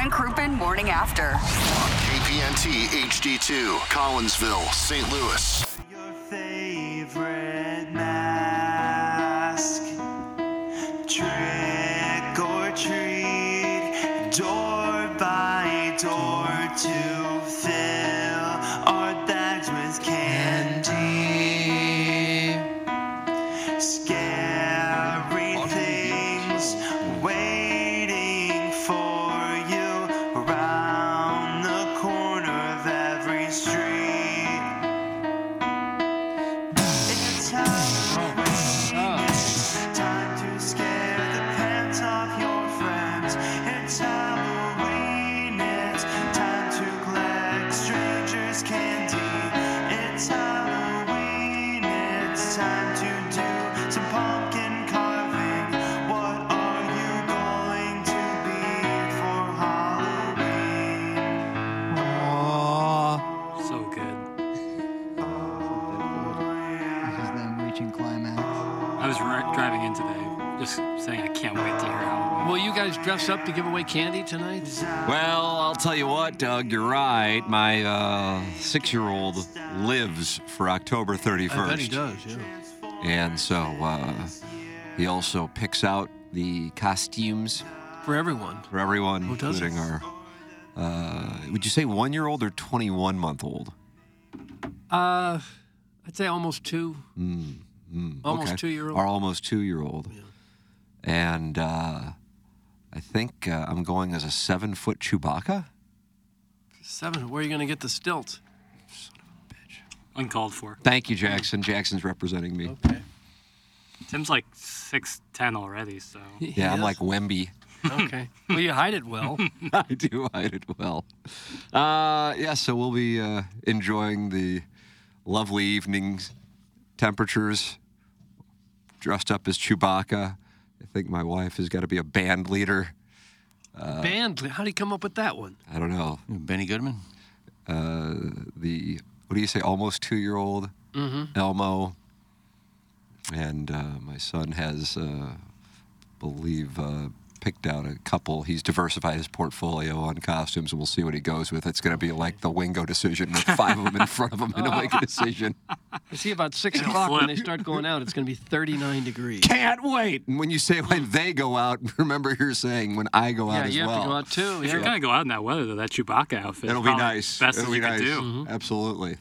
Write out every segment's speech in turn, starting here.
It's the Brown and Crouppen Morning After. KPNT HD2, Collinsville, St. Louis. Your favorite mask. Trick or treat, door by door to fill up to give away candy tonight? Well, I'll tell you what, Doug, you're right. My uh, six year old lives for October 31st. I bet he does, yeah. And so uh, he also picks out the costumes For everyone. for everyone, Who doesn't? including our. Uh, would you say one year old or 21 month old? Uh, I'd say almost two. Mm, Almost okay. two-year-old. Our almost two year old. Yeah. And uh, I think uh, I'm going as a seven foot Chewbacca. Seven. Where are you going to get the stilt? Son of a bitch. Uncalled for. Thank you, Jackson. Jackson's representing me. Okay. Tim's like 6'10 already, so. Yeah, I'm Yes. like Wemby. Okay. Well, you hide it well. I do hide it well. Uh, yeah, so we'll be uh, enjoying the lovely evening temperatures, dressed up as Chewbacca. I think my wife has got to be a band leader. Band. How do you come up with that one? I don't know. Benny Goodman? Uh, the, what do you say, almost two year old Elmo. And uh, my son has, uh, believe, uh, picked out a couple. He's diversified his portfolio on costumes, and we'll see what he goes with. It's going to be like the Wingo decision with five of them in front of him and to make a decision. I see, about six o'clock when they start going out, it's going to be 39 degrees. Can't wait. And when you say when they go out, remember you're saying when I go out Yeah, as you have to go out too. If you're going to go out in that weather, though, that Chewbacca outfit It'll be nice. best It'll that be you nice. could do. Absolutely.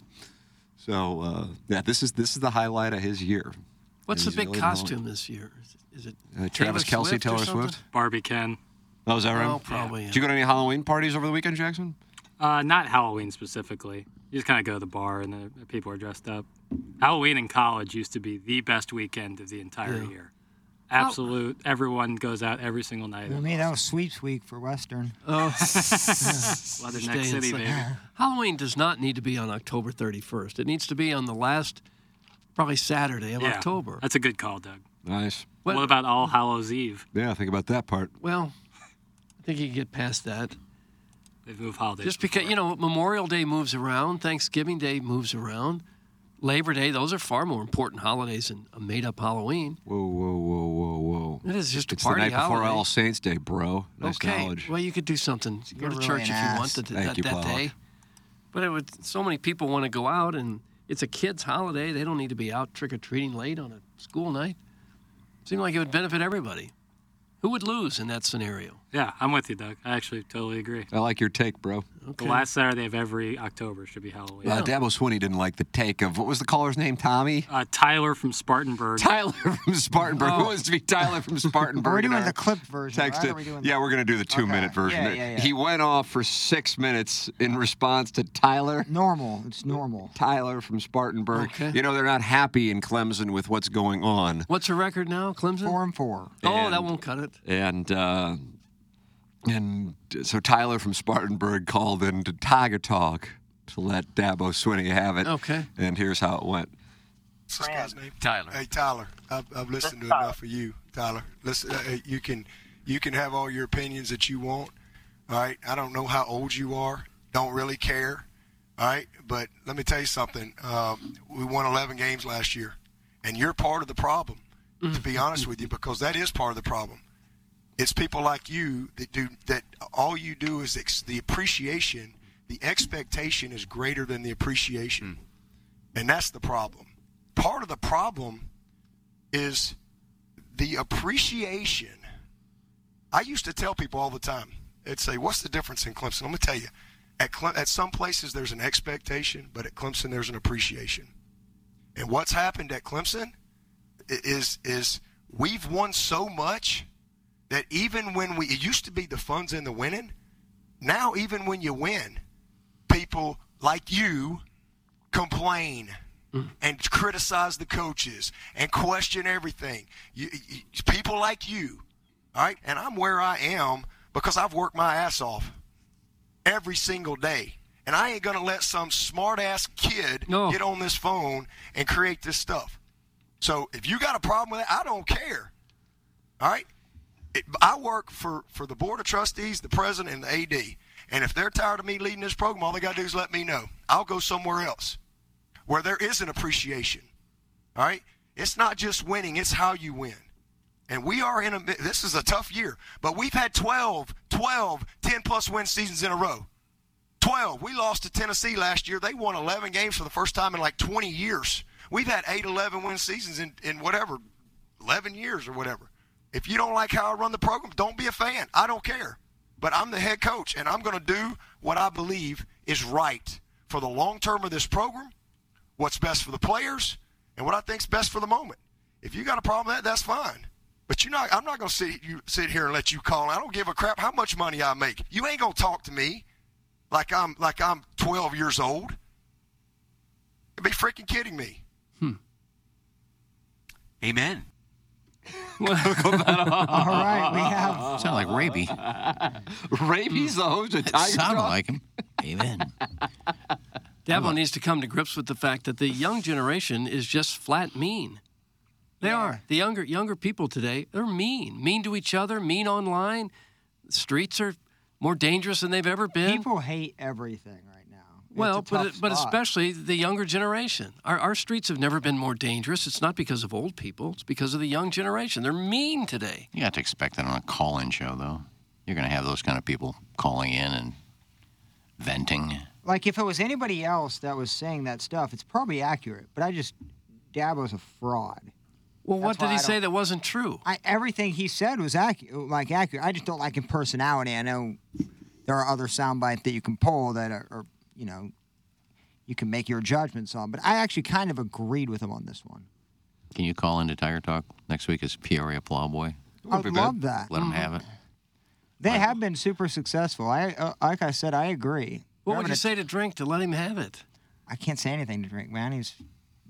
So uh, yeah, this is this is the highlight of his year. What's the big costume this year? Is it Uh, Travis Taylor Kelce, Swift or Taylor? Swift. Barbie Ken. Oh, is that right? Oh, probably. Did you go to any Halloween parties over the weekend, Jackson? Uh, not Halloween specifically. You just kind of go to the bar and the people are dressed up. Halloween in college used to be the best weekend of the entire year. Absolute. Everyone goes out every single night. Well, me, that was sweeps week for Western. Oh, Leather Stay Neck City, baby. Halloween does not need to be on October 31st. It needs to be on the last, probably Saturday of Yeah, October. That's a good call, Doug. Nice. What- What about All Hallows Eve? Yeah, think about that part. Well, I think you can get past that. They've moved holidays. Just because, before. you know, Memorial Day moves around, Thanksgiving Day moves around, Labor Day, those are far more important holidays than a made up Halloween. Whoa, whoa, whoa, whoa, whoa. It is just a It's the party night before. All Saints Day, bro. Nice okay. knowledge. Well, you could do something. Go to really church an if you ass. wanted to Thank that, you, that Paul. day. But it would, so many people want to go out, and it's a kid's holiday. They don't need to be out trick or treating late on a school night. Seemed like it would benefit everybody. Who would lose in that scenario? Yeah, I'm with you, Doug. I actually totally agree. I like your take, bro. The last Saturday of every October should be Halloween. Uh, Dabo Swinney didn't like the take of what was the caller's name? Tommy. Uh, Tyler from Spartanburg. Tyler from Spartanburg. Who wants to be Tyler from Spartanburg? We're doing the clip version, right? Texted. Or we yeah, the- we're going to do the two-minute Okay. version. Yeah, yeah, yeah. He went off for six minutes in response to Tyler. Normal. It's normal. Tyler from Spartanburg. Okay. You know they're not happy in Clemson with what's going on. What's her record now, Clemson? Four and four. Oh, that won't cut it. And uh, and so Tyler from Spartanburg called into Tiger Talk to let Dabo Swinney have it. Okay. And here's how it went. What's this guy's name? Tyler. Hey Tyler, I've, I've listened to enough of you, Tyler. Listen, uh, you can you can have all your opinions that you want. All right, I don't know how old you are. Don't really care. All right, but let me tell you something. Um, we won 11 games last year, and you're part of the problem. To be honest with you, because that is part of the problem. It's people like you that do that. All you do is ex- the appreciation. The expectation is greater than the appreciation, hmm. and that's the problem. Part of the problem is the appreciation. I used to tell people all the time. They'd say, "What's the difference in Clemson?" Let me tell you. At Cle- at some places there's an expectation, but at Clemson there's an appreciation. And what's happened at Clemson is is we've won so much that even when we it used to be the fun's in the winning, now even when you win, people like you complain mm. and criticize the coaches and question everything. You, you, people like you, all right? And I'm where I am because I've worked my ass off every single day. And I ain't going to let some smart ass kid get on this phone and create this stuff. So if you got a problem with it, I don't care. All right? I work for, for the Board of Trustees, the President, and the AD. And if they're tired of me leading this program, all they got to do is let me know. I'll go somewhere else where there is an appreciation. All right? It's not just winning, it's how you win. And we are in a, this is a tough year, but we've had 12, 12, 10 plus win seasons in a row. 12. We lost to Tennessee last year. They won 11 games for the first time in like 20 years. We've had 8, 11 win seasons in, in whatever, 11 years or whatever. If you don't like how I run the program, don't be a fan. I don't care. But I'm the head coach, and I'm going to do what I believe is right for the long term of this program, what's best for the players, and what I think's best for the moment. If you got a problem with that, that's fine. But you're not. I'm not going to sit you sit here and let you call. I don't give a crap how much money I make. You ain't going to talk to me like I'm like I'm 12 years old. You'd be freaking kidding me. Hmm. Amen. All right, we have. Sound like Raby. Raby's the host of Tiger Sounded Talk? like him. Amen. Dabo needs to come to grips with the fact that the young generation is just flat mean. They are. The younger younger people today, they're mean. Mean to each other, mean online. Streets are more dangerous than they've ever been. People hate everything right now. It's well, but but spot. especially the younger generation. Our, our streets have never been more dangerous. It's not because of old people. It's because of the young generation. They're mean today. You have to expect that on a call-in show, though. You're going to have those kind of people calling in and venting. like if it was anybody else that was saying that stuff, it's probably accurate. But I just Dabo's a fraud. Well, what did he say that wasn't true? I, everything he said was accurate. Like accurate. I just don't like his personality. I know there are other sound bites that you can pull that are, are, you know, you can make your judgments on. But I actually kind of agreed with him on this one. Can you call into Tiger Talk next week as Peoria Plowboy? I would love that. Let him have it. They have been super successful. I uh, like I said, I agree. What They're would having you a- say to drink to let him have it? I can't say anything to drink, man. He's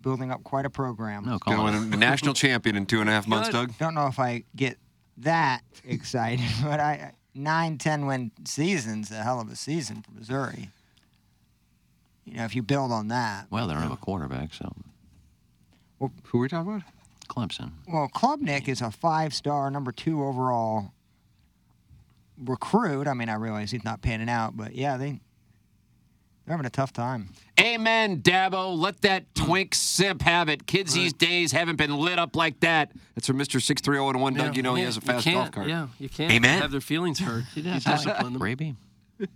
building up quite a program. No, Going to win a national champion in two and a half months, Doug. Don't know if I get that excited, but I nine, ten win seasons, a hell of a season for Missouri. You know, if you build on that. Well, they don't have a quarterback, so. Well, who are we talking about? Clemson. Well, Klubnik is a five-star, number two overall recruit. I mean, I realize he's not panning out, but yeah, they they're having a tough time. Amen, Dabo. Let that hmm. twink simp have it. Kids these days haven't been lit up like that. That's from Mr. 63001. Doug, you know he has a fast golf cart. Yeah, you can't Amen. have their feelings hurt. You Yeah, discipline them. Raby.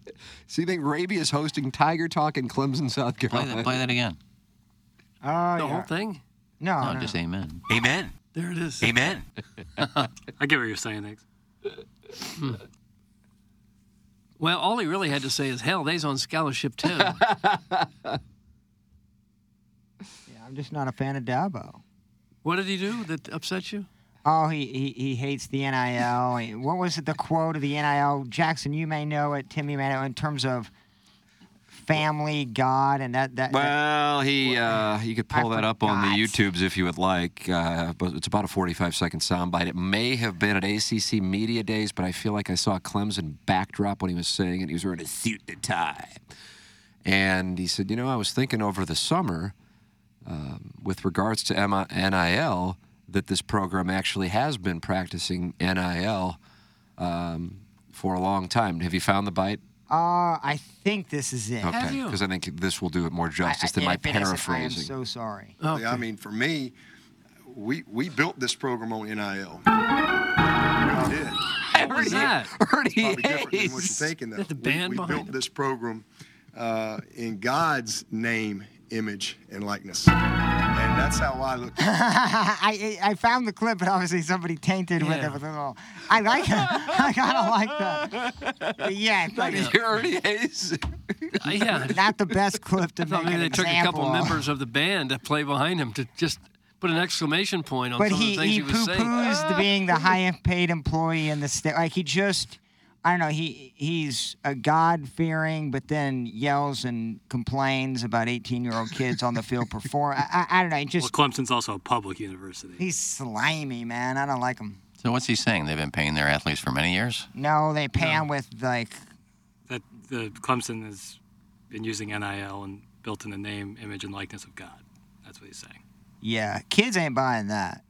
So you think Raby is hosting Tiger Talk in Clemson, South Play Carolina? that, play that again. Oh, the yeah. whole thing. No, No, no. just amen. Amen. There it is. Amen. I get what you're saying, Higgs. Hmm. Well, all he really had to say is, hell, they's on scholarship too. Yeah, I'm just not a fan of Dabo. what did he do that upset you? Oh, he, he, he hates the NIL. What was it, the quote of the NIL? Jackson, you may know it. Timmy may know it, in terms of family, God, and that. that, that Well, he uh, you could pull I that up on the forgot. YouTubes if you would like. Uh, but it's about a 45 second soundbite. It may have been at ACC Media Days, but I feel like I saw Clemson backdrop when he was saying it. He was wearing a suit and a tie, and he said, "You know, I was thinking over the summer, um, with regards to M- NIL, that this program actually has been practicing NIL um, for a long time. Have you found the bite?" Uh, I think this is it. Okay, because I think this will do it more justice than I- my if it isn't, I am paraphrasing. so sorry. I mean, for me, we we built this program on NIL. We did. What was that? Probably different than what you're thinking, though. Is that the band we, behind built this program uh, in God's name, image, and likeness, and that's how I look. I I found the clip, but obviously somebody tainted with it with a little. I like it. I kind of like that. Yeah, But yeah, it's like You already hates. Uh, yeah. not the best clip to I thought make maybe an they took a example couple of. members of the band to play behind him to just put an exclamation point on But some he of the things he he, was saying. poo-poos being the highest paid employee in the state. Like he just, I don't know. He he's a God fearing, but then yells and complains about 18 year old kids on the field perform. I, I, I don't know. He Well, just Clemson's also a public university. he's slimy, man. I don't like him. So what's he saying? They've been paying their athletes for many years. No, they pay him with like That the Clemson has been using NIL and built in the name, image, and likeness of God. That's what he's saying. Yeah, kids ain't buying that.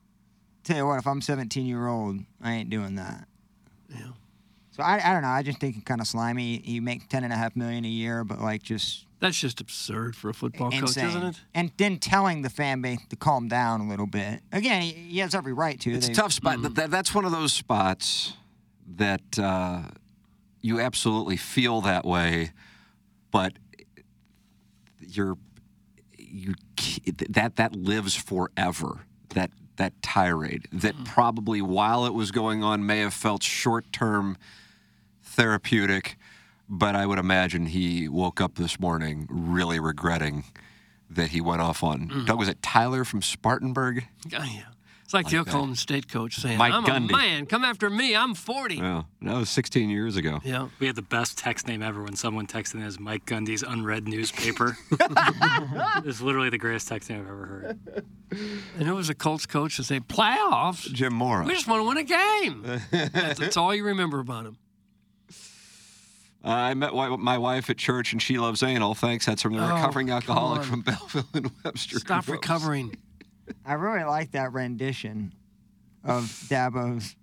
Tell you what, if I'm 17 year old, I ain't doing that. Yeah. So I, I don't know. I just think it's kind of slimy. You make ten and a half million a year, but like just That's just absurd for a football insane. coach, isn't it? And then telling the fan base to calm down a little bit. Again, he, he has every right to. It's They- a tough spot. That, that's one of those spots that uh, you absolutely feel that way, but you're you that that lives forever. That that tirade that probably while it was going on may have felt short term therapeutic, but I would imagine he woke up this morning really regretting that he went off on. Mm-hmm. Doug, was it Tyler from Spartanburg? Oh, yeah. It's like, the Like that. Oklahoma State coach saying, Mike I'm Gundy. a man. Come after me. I'm 40. Yeah, that was 16 years ago. Yeah. We had the best text name ever when someone texted in as Mike Gundy's unread newspaper. it's literally the greatest text name I've ever heard. And it was a Colts coach to say, playoffs? Jim Mora. We just want to win a game. that's, that's all you remember about him. Uh, I met wi- my wife at church, and she loves anal. Thanks. That's from the Oh, recovering alcoholic from Belleville and Webster. Stop Groves. recovering. I really like that rendition of Dabo's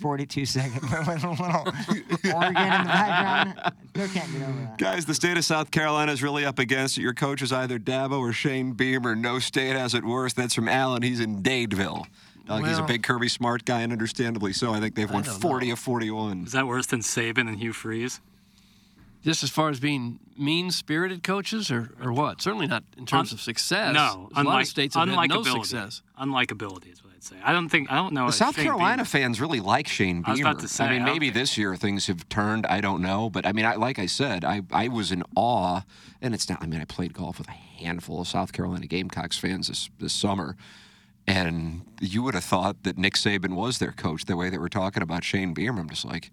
42 second with a little organ in the background. I still can't get over that. Guys, the state of South Carolina is really up against it. Your coach is either Dabo or Shane Beamer. No state has it worse. That's from Allen. He's in Dadeville. Uh, he's a big Kirby Smart guy, and understandably so. I think they've won don't 40 of 41. Is that worse than Saban and Hugh Freeze? Just as far as being mean spirited coaches or, or what? Certainly not in terms Un- of success. No, a lot unlike, of states have had no unlikability. success. Unlikability is what I'd say. I don't think I don't know. The if South Carolina Beamer- fans really like Shane Beamer. I was about to say, I mean, I don't maybe this year things have turned. I don't know, but I mean, I, like I said, I I was in awe, and it's not. I mean, I played golf with a handful of South Carolina Gamecocks fans this this summer, and you would have thought that Nick Saban was their coach. The way that we're talking about Shane Beamer, I'm just like.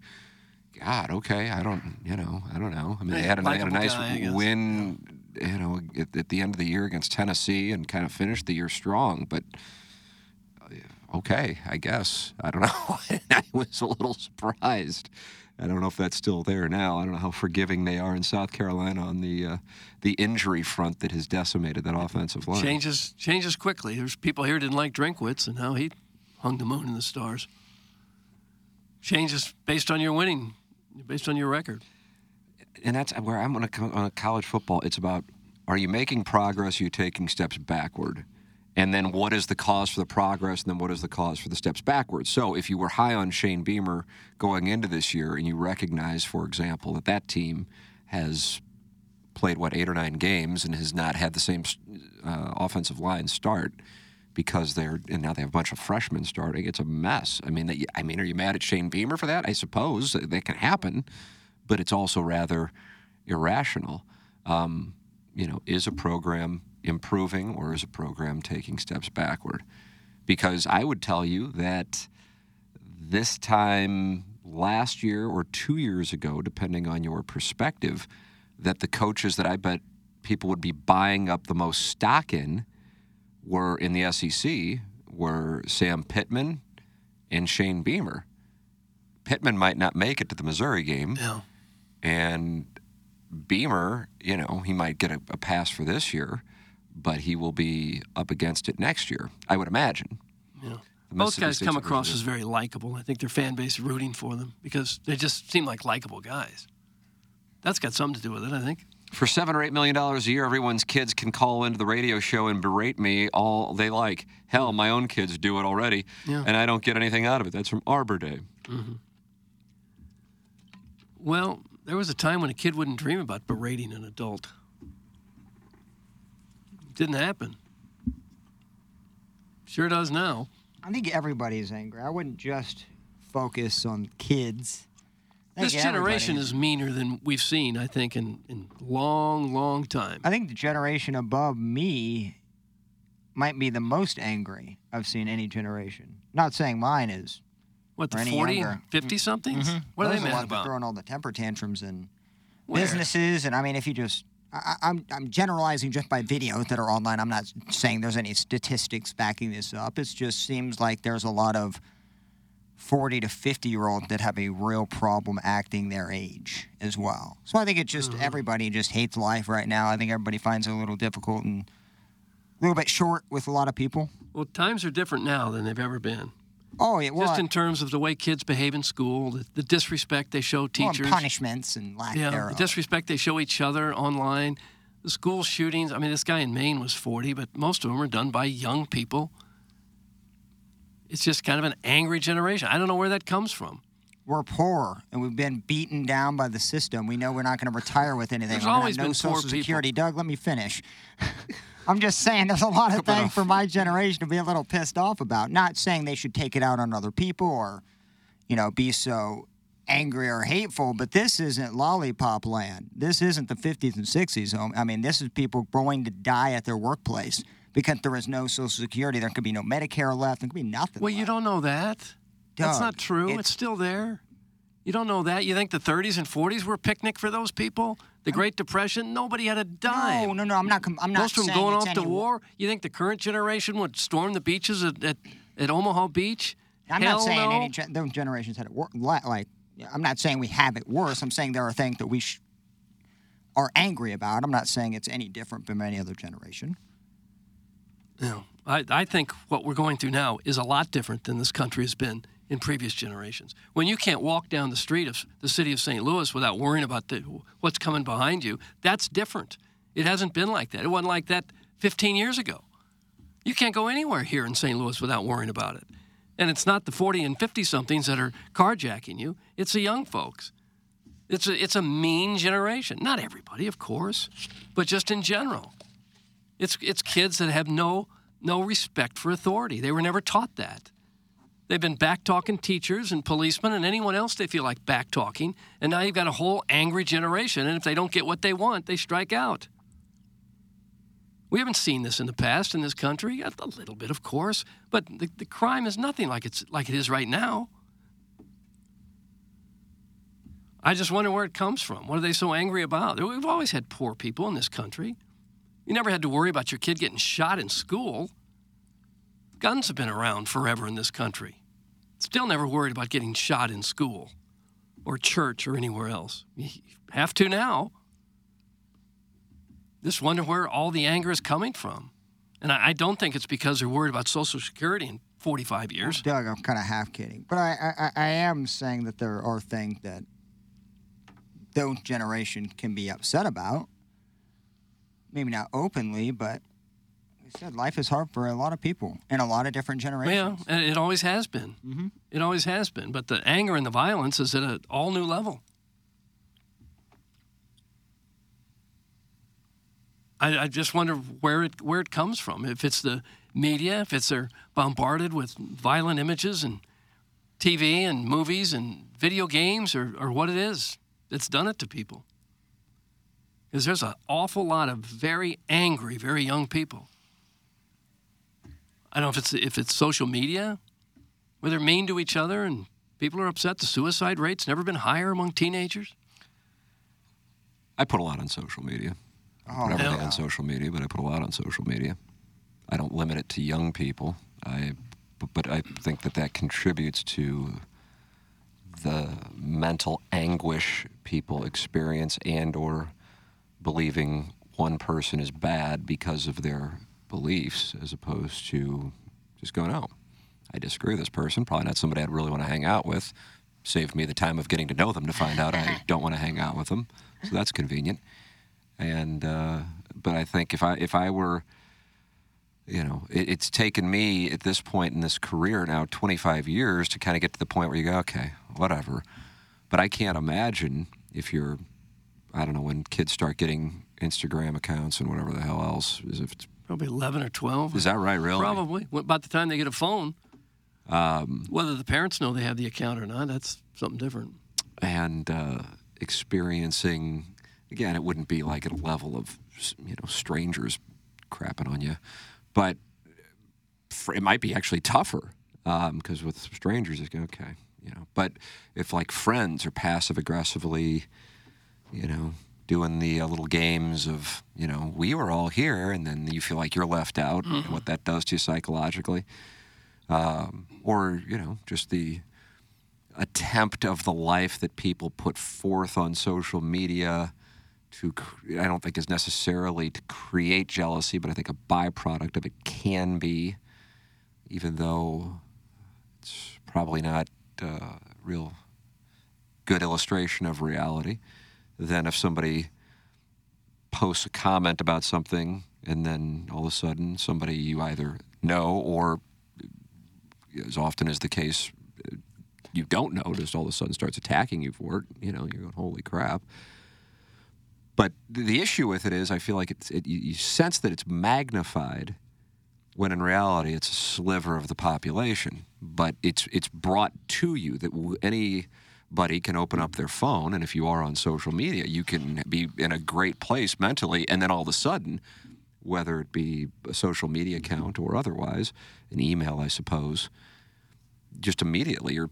God, okay, I don't, you know, I don't know. I mean, they had a, they had a nice guy, win, you know, at, at the end of the year against Tennessee, and kind of finished the year strong. But okay, I guess. I don't know. I was a little surprised. I don't know if that's still there now. I don't know how forgiving they are in South Carolina on the uh, the injury front that has decimated that offensive line. Changes changes quickly. There's people here who didn't like Drinkwitz, and now he hung the moon and the stars. Changes based on your winning, based on your record. and that's where I'm going to come on college football. It's about are you making progress? Are you taking steps backward? And then what is the cause for the progress? And then what is the cause for the steps backwards? So if you were high on Shane Beamer going into this year and you recognize, for example, that that team has played, what, eight or nine games and has not had the same uh, offensive line start, because they're and now they have a bunch of freshmen starting. It's a mess. I mean, I mean, are you mad at Shane Beamer for that? I suppose that can happen, but it's also rather irrational. Um, you know, is a program improving or is a program taking steps backward? Because I would tell you that this time last year or two years ago, depending on your perspective, that the coaches that I bet people would be buying up the most stock in were in the SEC were Sam Pittman and Shane Beamer. Pittman might not make it to the Missouri game. And Beamer, you know, he might get a, a pass for this year, but he will be up against it next year, I would imagine. Yeah. Both guys State come across as very likable. I think their fan base is rooting for them because they just seem like likable guys. That's got something to do with it, I think. For seven or eight million dollars a year, everyone's kids can call into the radio show and berate me all they like. Hell, my own kids do it already, Yeah. and I don't get anything out of it. That's from Arbor Day. hmm Well, there was a time when a kid wouldn't dream about berating an adult. Didn't happen. Sure does now. I think everybody is angry. I wouldn't just focus on kids. I This generation everybody is meaner than we've seen, I think, in, in long, long time. I think the generation above me might be the most angry I've seen any generation. Not saying mine is. What, the any 40 50 somethings? Mhm. What are they mad about? Throwing all the temper tantrums in Where? businesses, and I mean, if you just, I, I- I'm I'm generalizing just by videos that are online. I'm not saying there's any statistics backing this up. It just seems like there's a lot of 40 to 50 year olds that have a real problem acting their age as well. So I think it's just Mm-hmm. everybody just hates life right now. I think everybody finds it a little difficult and a little bit short with a lot of people. Well, times are different now than they've ever been. Oh, yeah. Well, Just in terms of the way kids behave in school, the, the disrespect they show well, teachers. punishments and lack yeah, the disrespect they show each other online. The school shootings. I mean, this guy in Maine was 40, but most of them are done by young people. It's just kind of an angry generation. I don't know where that comes from. We're poor and we've been beaten down by the system. We know we're not going to retire with anything. There's We're always no been poor Social people. Security. Doug, let me finish. I'm just saying there's a lot of things for my generation to be a little pissed off about. Not saying they should take it out on other people or, you know, be so angry or hateful, but this isn't lollipop land. This isn't the 50s and 60s. Um, I mean, this is people going to die at their workplace because there is no Social Security. There could be no Medicare left. There could be nothing. Well, you don't know that. That's not true. It's, still there. You don't know that. You think the 30s and 40s were a picnic for those people? The Great Depression, nobody had a dime. No, no, no. I'm not. I'm not Most of them going off to war. You think the current generation would storm the beaches at, at, at Omaha Beach? I'm Hell not saying no. any gen- those generations had it wor- like. I'm not saying we have it worse. I'm saying there are things that we sh- are angry about. I'm not saying it's any different from any other generation. No, I, I think what we're going through now is a lot different than this country has been in previous generations. When you can't walk down the street of the city of St. Louis without worrying about the, what's coming behind you, that's different. It hasn't been like that. It wasn't like that 15 years ago. You can't go anywhere here in St. Louis without worrying about it. And it's not the 40 and 50 somethings that are carjacking you, it's the young folks. It's a, it's a mean generation. Not everybody, of course, but just in general. It's it's kids that have no no respect for authority. They were never taught that. They've been back talking teachers and policemen and anyone else they feel like back talking, and now you've got a whole angry generation. And if they don't get what they want, they strike out. We haven't seen this in the past in this country. A little bit, of course, but the, the crime is nothing like it's like it is right now. I just wonder where it comes from. What are they so angry about? We've always had poor people in this country. You never had to worry about your kid getting shot in school. Guns have been around forever in this country. Still never worried about getting shot in school or church or anywhere else. You have to now. Just wonder where all the anger is coming from. And I, don't think it's because they're worried about Social Security in 45 years. Doug, I'm kind of half kidding, but I, I I am saying that there are things that those generation can be upset about. Maybe not openly, but like I said life is hard for a lot of people in a lot of different generations. Yeah, and it always has been. Mm-hmm. It always has been. But the anger and the violence is at an all new level. I, I just wonder where it where it comes from. If it's the media, if it's they're bombarded with violent images and TV and movies and video games or, or what it is, that's done it to people. Because there's an awful lot of very angry, very young people. I don't know if it's if it's social media, where they're mean to each other and people are upset. The suicide rate's never been higher among teenagers. I put a lot on social media. Oh, Put everything yeah. on social media, but I put a lot on social media. I don't limit it to young people. I, but, but I think that that contributes to the mental anguish people experience and or believing one person is bad because of their beliefs as opposed to just going, oh, I disagree with this person, probably not somebody I'd really want to hang out with. Saved me the time of getting to know them to find out I don't want to hang out with them. So that's convenient. And uh, but I think if I if I were you know, it, it's taken me at this point in this career now 25 years to kind of get to the point where you go, okay, whatever. But I can't imagine if you're, I don't know, when kids start getting Instagram accounts and whatever the hell else, is if it's, Probably 11 or 12. is that right, really? Probably. About the time they get a phone, Um, whether the parents know they have the account or not, that's something different. and uh, experiencing, again, it wouldn't be like at a level of, you know, strangers crapping on you, but it might be actually tougher because with strangers, it's okay, you know. But if like friends are passive aggressively, you know, doing the uh, little games of, you know, we were all here, and then you feel like you're left out, and what that does to you psychologically, um, or you know, just the attempt of the life that people put forth on social media to I don't think is necessarily to create jealousy, but I think a byproduct of it can be, even though it's probably not uh, real good illustration of reality. Then if somebody posts a comment about something and then all of a sudden somebody you either know or as often is the case you don't know just all of a sudden starts attacking you for it you know you're going holy crap. But the issue with it is i feel like it's it, you sense that it's magnified when in reality it's a sliver of the population but it's it's brought to you that w- anybody can open up their phone and if you are on social media you can be in a great place mentally and then all of a sudden whether it be a social media account or otherwise an email i suppose just immediately you're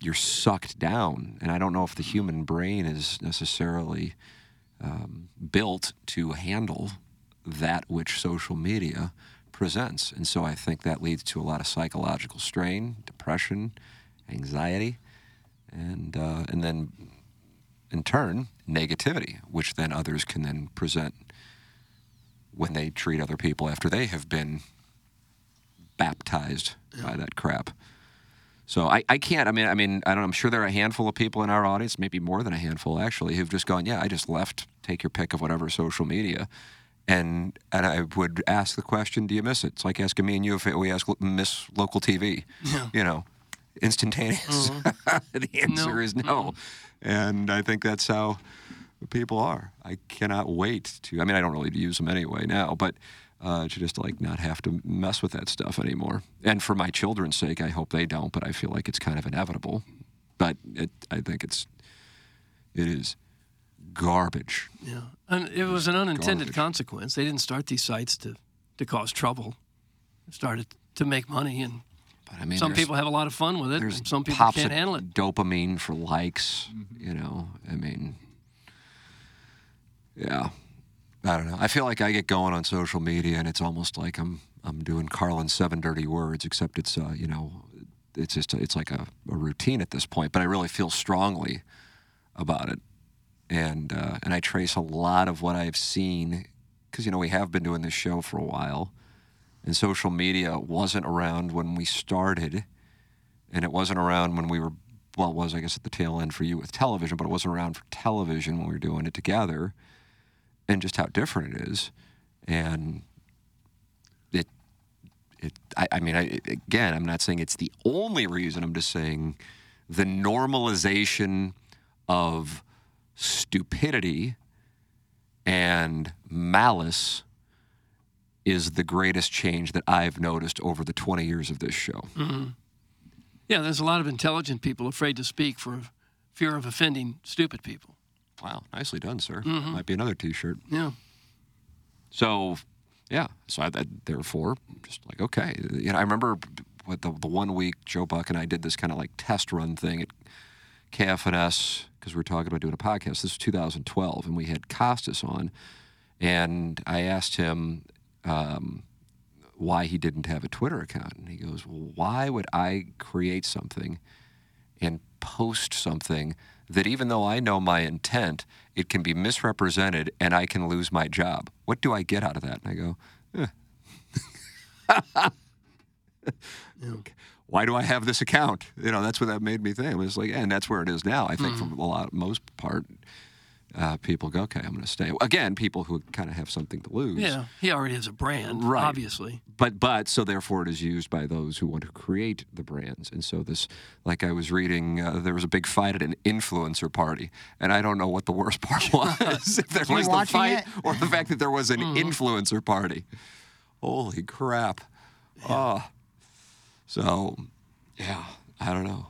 you're sucked down. And i don't know if the human brain is necessarily um, built to handle that which social media presents. And so i think that leads to a lot of psychological strain depression anxiety and uh, and then in turn negativity which then others can then present when they treat other people after they have been baptized by that crap so I, I can't. I mean, I mean, I don't. I'm sure there are a handful of people in our audience, maybe more than a handful actually, who've just gone, yeah, I just left. Take your pick of whatever social media, and and I would ask the question, do you miss it? It's like asking me and you if we ask miss local TV. Yeah. You know, instantaneous. the answer No. is no, and I think that's how people are. I cannot wait to. I mean, I don't really use them anyway now, but uh, to just like not have to mess with that stuff anymore. And for my children's sake, I hope they don't. But I feel like it's kind of inevitable. But it, I think it's it is garbage. Yeah. And it was an unintended Garbage. consequence. They didn't start these sites to, to cause trouble. They started to make money, and But I mean, some people have a lot of fun with it, There's and some people pops can't of handle it. Dopamine for likes. You know, I mean, yeah. I don't know. I feel like I get going on social media, and it's almost like I'm I'm doing Carlin's seven dirty words, except it's uh, you know, it's just it's like a, a routine at this point. But I really feel strongly about it, and uh, and I trace a lot of what I've seen because you know we have been doing this show for a while, and social media wasn't around when we started, and it wasn't around when we were well, it was I guess at the tail end for you with television, but it wasn't around for television when we were doing it together, and just how different it is, and it it I, I mean I, again I'm not saying it's the only reason I'm just saying the normalization of stupidity and malice is the greatest change that I've noticed over the 20 years of this show. hmm Yeah, there's a lot of intelligent people afraid to speak for fear of offending stupid people. Wow, nicely done, sir. Mhm. Might be another T-shirt. Yeah. So, yeah. So I, I therefore just like okay. You know, I remember what the the one week Joe Buck and I did this kind of like test run thing at KFNS because we were talking about doing a podcast. This was 2012, and we had Costas on, and I asked him um, why he didn't have a Twitter account, and he goes, "Well, why would I create something and post something?" That even though I know my intent, it can be misrepresented and I can lose my job. What do I get out of that? And I go, eh. Okay. Why do I have this account? You know, that's what that made me think. It was like, and that's where it is now. I think Mm-hmm. for a lot, most part, uh, people go, okay, I'm going to stay. Again, people who kind of have something to lose. Yeah, he already has a brand, Right. obviously. But but so therefore it is used by those who want to create the brands. And so this, like I was reading, uh, there was a big fight at an influencer party, and I don't know what the worst part was. if there was the fight it? or the fact that there was an Mm-hmm. influencer party. Holy crap! Oh, so yeah, I don't know.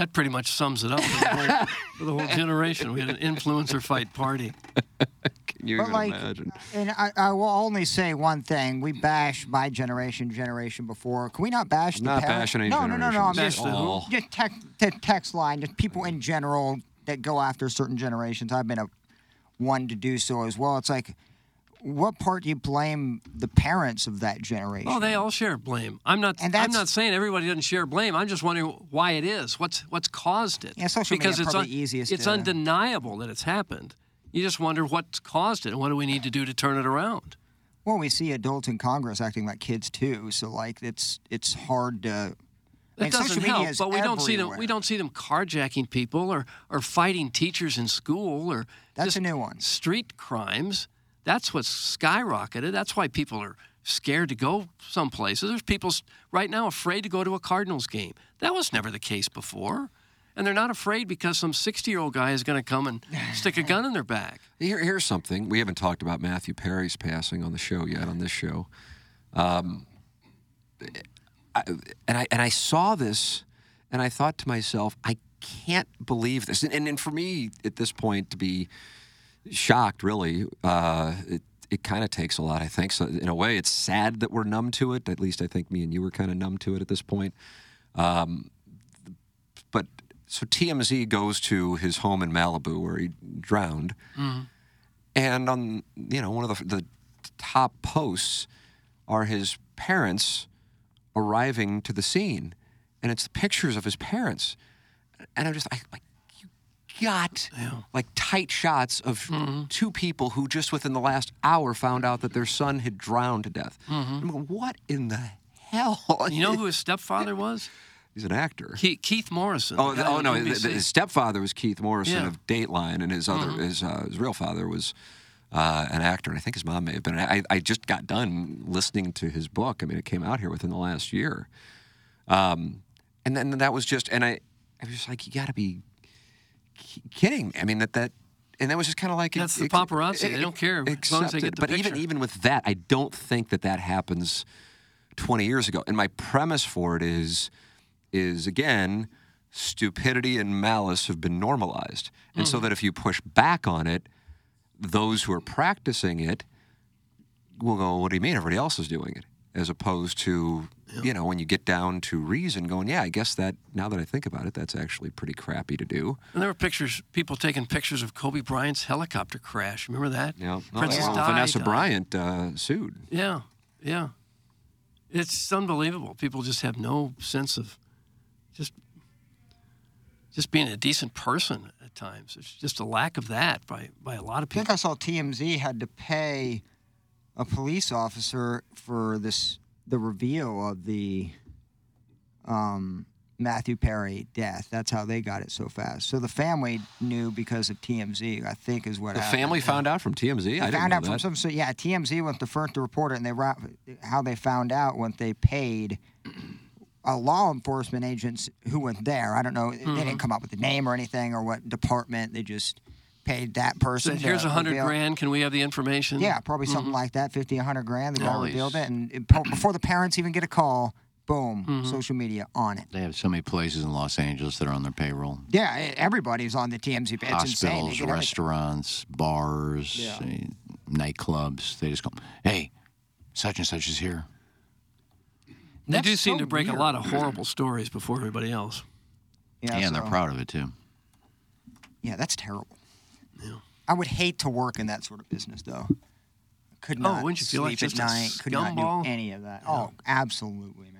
That pretty much sums it up for the whole, for the whole generation. We had an influencer fight party. Can you But even like, imagine? and I, I will only say one thing: we bash my generation, generation before. Can we not bash the Not parents? bashing any no, no, no, no, I'm just, at all. just tech, te- text line, just people in general that go after certain generations. I've been a one to do so as well. It's like, what part do you blame the parents of that generation? Oh, they all share blame. I'm not. And I'm not saying everybody doesn't share blame. I'm just wondering why it is. What's what's caused it? Yeah, social media because it's probably easiest It's to- undeniable that it's happened. You just wonder what's caused it and what do we need to do to turn it around. Well, we see adults in Congress acting like kids too, so like it's it's hard to. It mean, doesn't help, but we don't see them. We don't see them carjacking people or or fighting teachers in school or That's just a new one. Street crimes. That's what's skyrocketed. That's why people are scared to go some places. There's people right now afraid to go to a Cardinals game. That was never the case before. And they're not afraid because some 60 year old guy is going to come and stick a gun in their back. Here, here's something. We haven't talked about Matthew Perry's passing on the show yet, on this show. Um, I, and, I, and I saw this and I thought to myself, I can't believe this. And, and, and for me, at this point, to be shocked, really, uh, it, it kind of takes a lot, I think. So, in a way, it's sad that we're numb to it. At least I think me and you were kind of numb to it at this point. Um, but so TMZ goes to his home in Malibu where he drowned. And on you know one of the, the top posts are his parents arriving to the scene, and it's pictures of his parents. And I'm just I, like, got like tight shots of two people who just within the last hour found out that their son had drowned to death. I'm going, what in the hell? You know who his stepfather was? He's an actor. Keith, Keith Morrison. Oh, the the- guy oh no! The- his stepfather was Keith Morrison Yeah. of Dateline, and his other Mhm. his uh, his real father was uh, an actor, and I think his mom may have been. I, I just got done listening to his book. I mean, it came out here within the last year, um, and then that was just, and I, I was just like, you got to be kidding! I mean, that that. And that was just kind of like That's the paparazzi. They don't care as long as they get the But even picture. even with that, I don't think that that happens 20 years ago. And my premise for it is is again stupidity and malice have been normalized. And so Mhm. that if you push back on it, those who are practicing it will go, "What do you mean everybody else is doing it?" As opposed to, you know, when you get down to reason going, "Yeah, I guess that now that I think about it, that's actually pretty crappy to do." And there were pictures, people taking pictures of Kobe Bryant's helicopter crash. Remember that? Yeah. Princess well, Di Vanessa died. Bryant uh, sued. Yeah, yeah. It's unbelievable. People just have no sense of just just being a decent person at times. It's just a lack of that by by a lot of people. I think. I saw TMZ had to pay a police officer for this the reveal of the um, Matthew Perry death. That's how they got it so fast. So the family knew because of TMZ. I think is what The happened. family found out from TMZ. They I didn't found know out from that. some. So yeah, TMZ went the first to report it, and they how they found out when they paid uh, law enforcement agents who went there. I don't know. They Mhm. didn't come up with the name or anything or what department. They just paid that person. Said, here's a hundred grand. Can we have the information? Yeah, probably something Mhm. like that, 50, a 100 grand. The guy All revealed it, and it, before the parents even get a call, boom, Mm-hmm. social media on it. They have so many places in Los Angeles that are on their payroll. Yeah, everybody's on the TMZ. It's insane. Hospitals, get everything. restaurants, bars, Yeah. eh, nightclubs. They just go, hey, such and such is here. They That's do seem so to break weird. a lot of horrible stories before everybody else. Yeah, and they're proud of it too. Yeah, that's terrible. I would hate to work in that sort of business, though. Could Oh, not wouldn't you feel like sleep just at night. Could not do any of that. Oh, absolutely, man.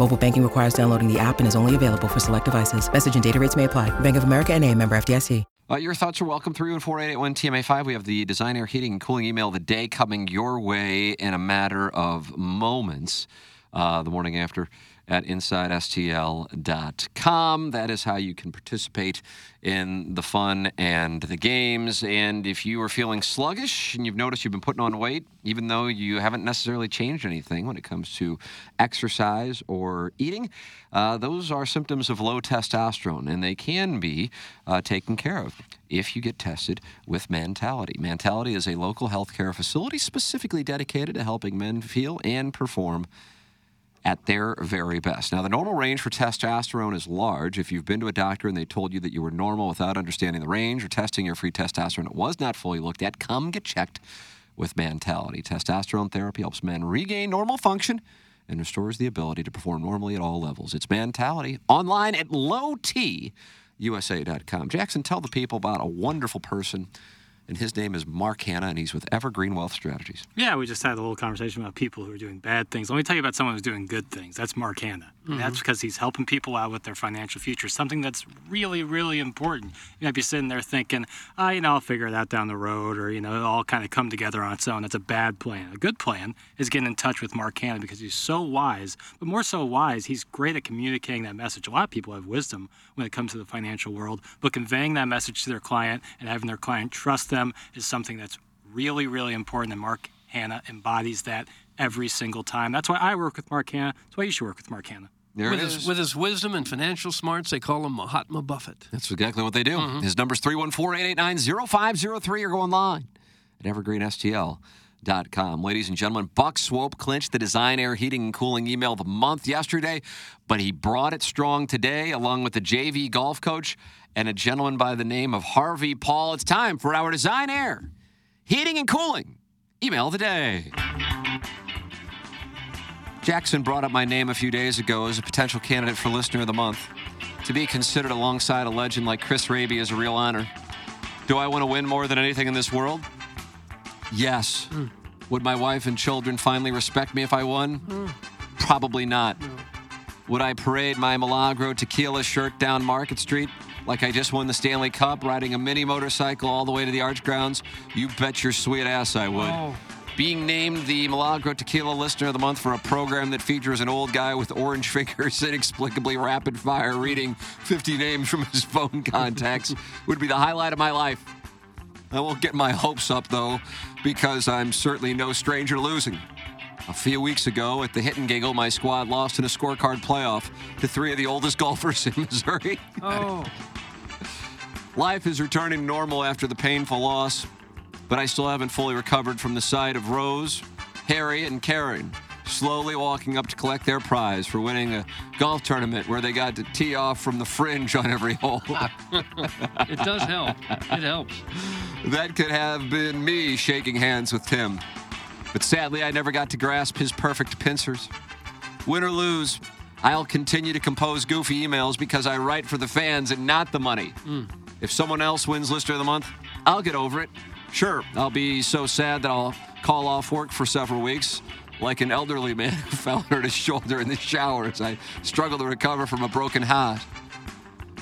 Mobile banking requires downloading the app and is only available for select devices. Message and data rates may apply. Bank of America and a member FDIC. Uh, your thoughts are welcome. 314 TMA5. We have the Design Air Heating and Cooling email of the day coming your way in a matter of moments. Uh, the morning after at InsideSTL.com. That is how you can participate in the fun and the games. And if you are feeling sluggish and you've noticed you've been putting on weight, even though you haven't necessarily changed anything when it comes to exercise or eating, uh, those are symptoms of low testosterone, and they can be uh, taken care of if you get tested with Mantality. Mantality is a local healthcare facility specifically dedicated to helping men feel and perform at their very best. Now, the normal range for testosterone is large. If you've been to a doctor and they told you that you were normal without understanding the range or testing your free testosterone, it was not fully looked at, come get checked with Mantality. Testosterone therapy helps men regain normal function and restores the ability to perform normally at all levels. It's Mantality online at lowtusa.com. Jackson, tell the people about a wonderful person, and his name is Mark Hanna, and he's with Evergreen Wealth Strategies. Yeah, we just had a little conversation about people who are doing bad things. Let me tell you about someone who's doing good things. That's Mark Hanna. Mm-hmm. That's because he's helping people out with their financial future, something that's really, really important. You might be sitting there thinking, oh, you know, I'll figure that out down the road, or, you know, it'll all kind of come together on its own. That's a bad plan. A good plan is getting in touch with Mark Hanna because he's so wise, but more so wise, he's great at communicating that message. A lot of people have wisdom when it comes to the financial world, but conveying that message to their client and having their client trust them is something that's really, really important. And Mark Hanna embodies that every single time. That's why I work with Mark Hanna. That's why you should work with Mark Hanna. There with it his, with his wisdom and financial smarts, they call him Mahatma Buffett. That's exactly what they do. Mm-hmm. His number's 314-889-0503 or go online at evergreenstl.com. Ladies and gentlemen, Buck Swope clinched the Design Air Heating and Cooling email of the month yesterday, but he brought it strong today along with the JV golf coach and a gentleman by the name of Harvey Paul. It's time for our Design Air Heating and Cooling email of the day. Jackson brought up my name a few days ago as a potential candidate for Listener of the Month. To be considered alongside a legend like Chris Raby is a real honor. Do I want to win more than anything in this world? Yes. Hmm. Would my wife and children finally respect me if I won? Hmm. Probably not. Would I parade my Milagro tequila shirt down Market Street like I just won the Stanley Cup riding a mini motorcycle all the way to the Arch Grounds? You bet your sweet ass I would. Oh. Being named the Milagro Tequila Listener of the Month for a program that features an old guy with orange fingers inexplicably rapid fire reading 50 names from his phone contacts would be the highlight of my life. I won't get my hopes up, though, because I'm certainly no stranger to losing. A few weeks ago at the Hit and Giggle, my squad lost in a scorecard playoff to three of the oldest golfers in Missouri. Oh. Life is returning normal after the painful loss, but I still haven't fully recovered from the sight of Rose, Harry, and Karen slowly walking up to collect their prize for winning a golf tournament where they got to tee off from the fringe on every hole. It does help. It helps. That could have been me shaking hands with Tim. But sadly, I never got to grasp his perfect pincers. Win or lose, I'll continue to compose goofy emails because I write for the fans and not the money. Mm. If someone else wins Lister of the Month, I'll get over it. Sure, I'll be so sad that I'll call off work for several weeks, like an elderly man who fell on his shoulder in the shower as I struggle to recover from a broken heart.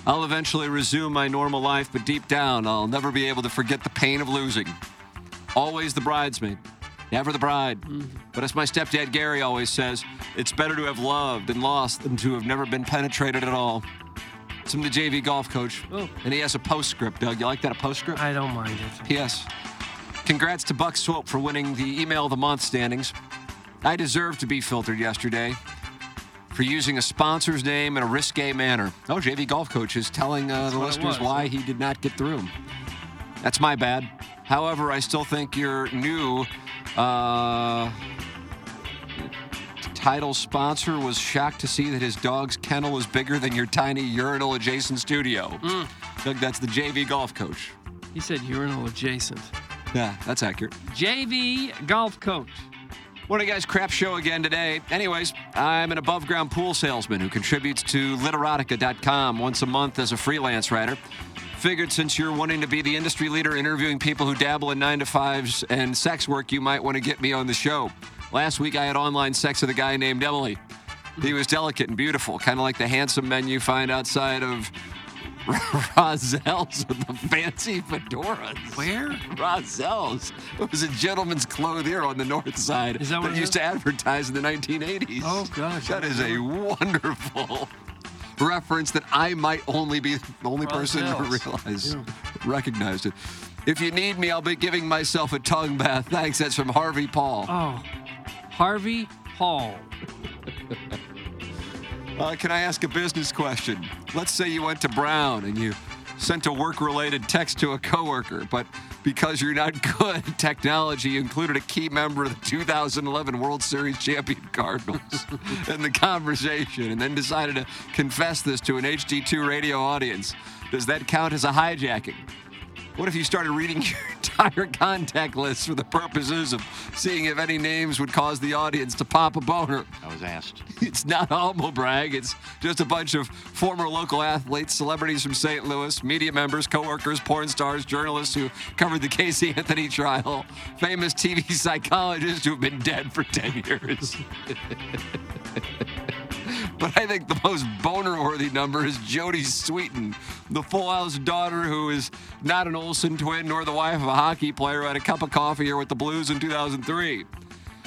I'll eventually resume my normal life, but deep down, I'll never be able to forget the pain of losing. Always the bridesmaid, never the bride. Mm-hmm. But as my stepdad Gary always says, it's better to have loved and lost than to have never been penetrated at all. From the JV golf coach. And he has a postscript, Doug. You like that, a postscript? I don't mind it. P.S. Congrats to Buck Swope for winning the Email of the Month standings. I deserved to be filtered yesterday for using a sponsor's name in a risque manner. Oh, JV Golf Coach is telling uh, the listeners was, why he did not get through. That's my bad. However, I still think your new uh, title sponsor was shocked to see that his dog's kennel was bigger than your tiny urinal adjacent studio. Hmm. Doug, that's the JV Golf Coach. He said urinal adjacent. Yeah, that's accurate. JV golf coach. What Morning, guys. Crap show again today. Anyways, I'm an above ground pool salesman who contributes to literotica.com once a month as a freelance writer. Figured since you're wanting to be the industry leader interviewing people who dabble in nine to fives and sex work, you might want to get me on the show. Last week, I had online sex with a guy named Emily. He was delicate and beautiful, kind of like the handsome men you find outside of Rozel's with the fancy fedoras. Where? Rozel's. It was a gentleman's clothier on the north side Is that what it used to advertise in the 1980s. Oh, gosh. That is a wonderful reference that I might only be the only person to Rozel's. realize recognized it. If you need me, I'll be giving myself a tongue bath. Thanks. That's from Harvey Paul. Oh, Harvey Paul. Uh, can I ask a business question? Let's say you went to Brown and you sent a work-related text to a coworker, but because you're not good at technology, you included a key member of the 2011 World Series champion Cardinals in the conversation, and then decided to confess this to an HD2 radio audience. Does that count as a hijacking? What if you started reading your entire contact list for the purposes of seeing if any names would cause the audience to pop a boner? I was asked. It's not humble brag. It's just a bunch of former local athletes, celebrities from St. Louis, media members, coworkers, porn stars, journalists who covered the Casey Anthony trial, famous TV psychologists who have been dead for 10 years. But I think the most boner-worthy number is Jodie Sweetin, the Full House daughter who is not an Olsen twin nor the wife of a hockey player who had a cup of coffee here with the Blues in 2003.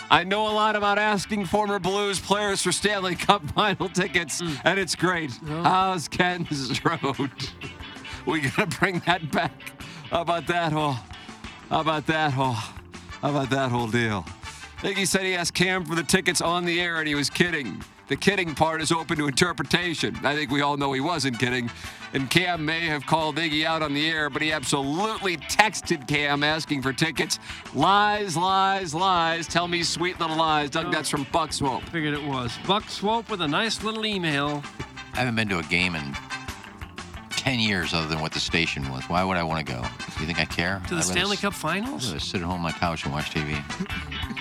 I know a lot about asking former Blues players for Stanley Cup final tickets, hmm. and it's great. How's Ken's Road? We gotta bring that back. How about that whole? How about that whole? How about that whole deal? Iggy said he asked Cam for the tickets on the air, and he was kidding. The kidding part is open to interpretation. I think we all know he wasn't kidding. And Cam may have called Iggy out on the air, but he absolutely texted Cam asking for tickets. Lies, lies, lies. Tell me sweet little lies. Doug, that's from Buck Swope. Figured it was. Buck Swope with a nice little email. I haven't been to a game in 10 years other than what the station was. Why would I want to go? You think I care? To the I'd Stanley s- Cup Finals? I'd rather sit at home on my couch and watch TV.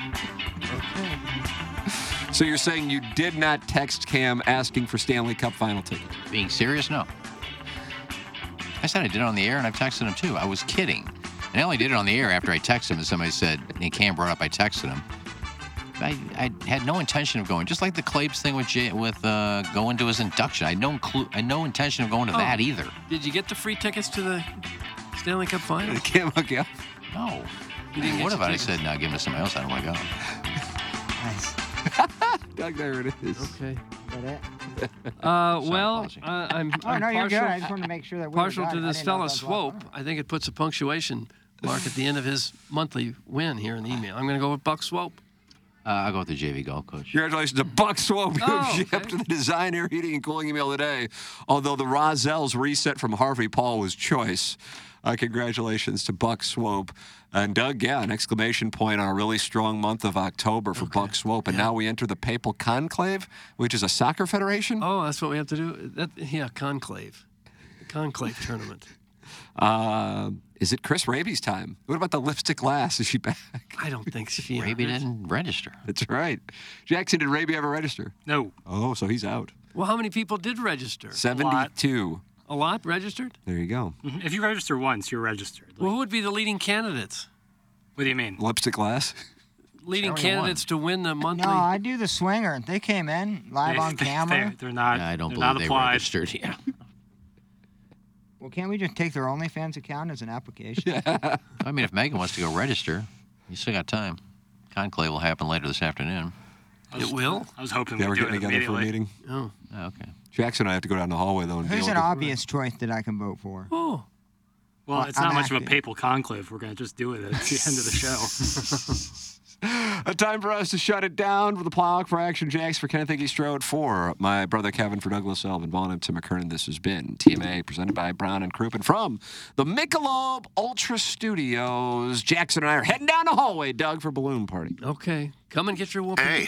So you're saying you did not text Cam asking for Stanley Cup final tickets? Being serious? No. I said I did it on the air, and I've texted him too. I was kidding. And I only did it on the air after I texted him, and somebody said, and Cam brought up I texted him. I, I had no intention of going, just like the Claves thing with Jay, with uh, going to his induction. I had no clue, I had no intention of going to Oh. that either. Did you get the free tickets to the Stanley Cup Finals? Cam hook you up? No. You didn't get what your if I tickets? said, no, give them to somebody else? I don't want to go. Doug, there it is. Okay. That it? Uh, well, uh, I'm, Oh, I'm no, you're good. partial, I just wanted to make sure that we were partial done. to I this didn't know fella if that was Swope. I think it puts a punctuation mark at the end of his monthly win here in the email. I'm going to go with Buck Swope. Uh, I'll go with the JV golf coach. Congratulations to Buck Swope, who Oh, shipped the design, air heating, and cooling email today. Although the Rozel's reset from Harvey Paul was choice. Uh, congratulations to Buck Swope. And Doug, yeah, an exclamation point on a really strong month of October for Buck Swope. And now we enter the Papal Conclave, which is a soccer federation. Oh, that's what we have to do. That yeah, conclave, conclave tournament. Uh, Is it Chris Raby's time? What about the lipstick lass? Is she back? I don't think she. Raby didn't register. That's right. Jackson, did Raby ever register? No. Oh, so he's out. Well, how many people did register? 72. A lot registered? There you go. Mhm. If you register once, you're registered. Well, who would be the leading candidates? What do you mean? Lipstick lass? Leading Everyone. candidates to win the monthly. No, I do the swinger. They came in live They- on they- camera. They, are not. Yeah, I don't believe not they applied. registered. Yeah. Well, can't we just take their OnlyFans account as an application? I mean, if Megan wants to go register, you still got time. Conclave will happen later this afternoon. It will. I was hoping Yeah, we'd we're do getting it together for a meeting. Oh. Oh, okay. Jackson and I have to go down the hallway, though. And Who's an with it. obvious choice that I can vote for? Oh. Well, Well, it's I'm not much of a papal conclave. We're going to just do it at the end of the show. A time for us to shut it down for the Plow for Action Jacks for Kenneth Iggy Strode for my brother Kevin for Douglas Elvin Vaughn and Tim McKernan. This has been TMA presented by Brown and Crouppen from the Michelob Ultra Studios. Jackson and I are heading down the hallway, Doug, for balloon party. Okay. Come and get your whooping. Hey,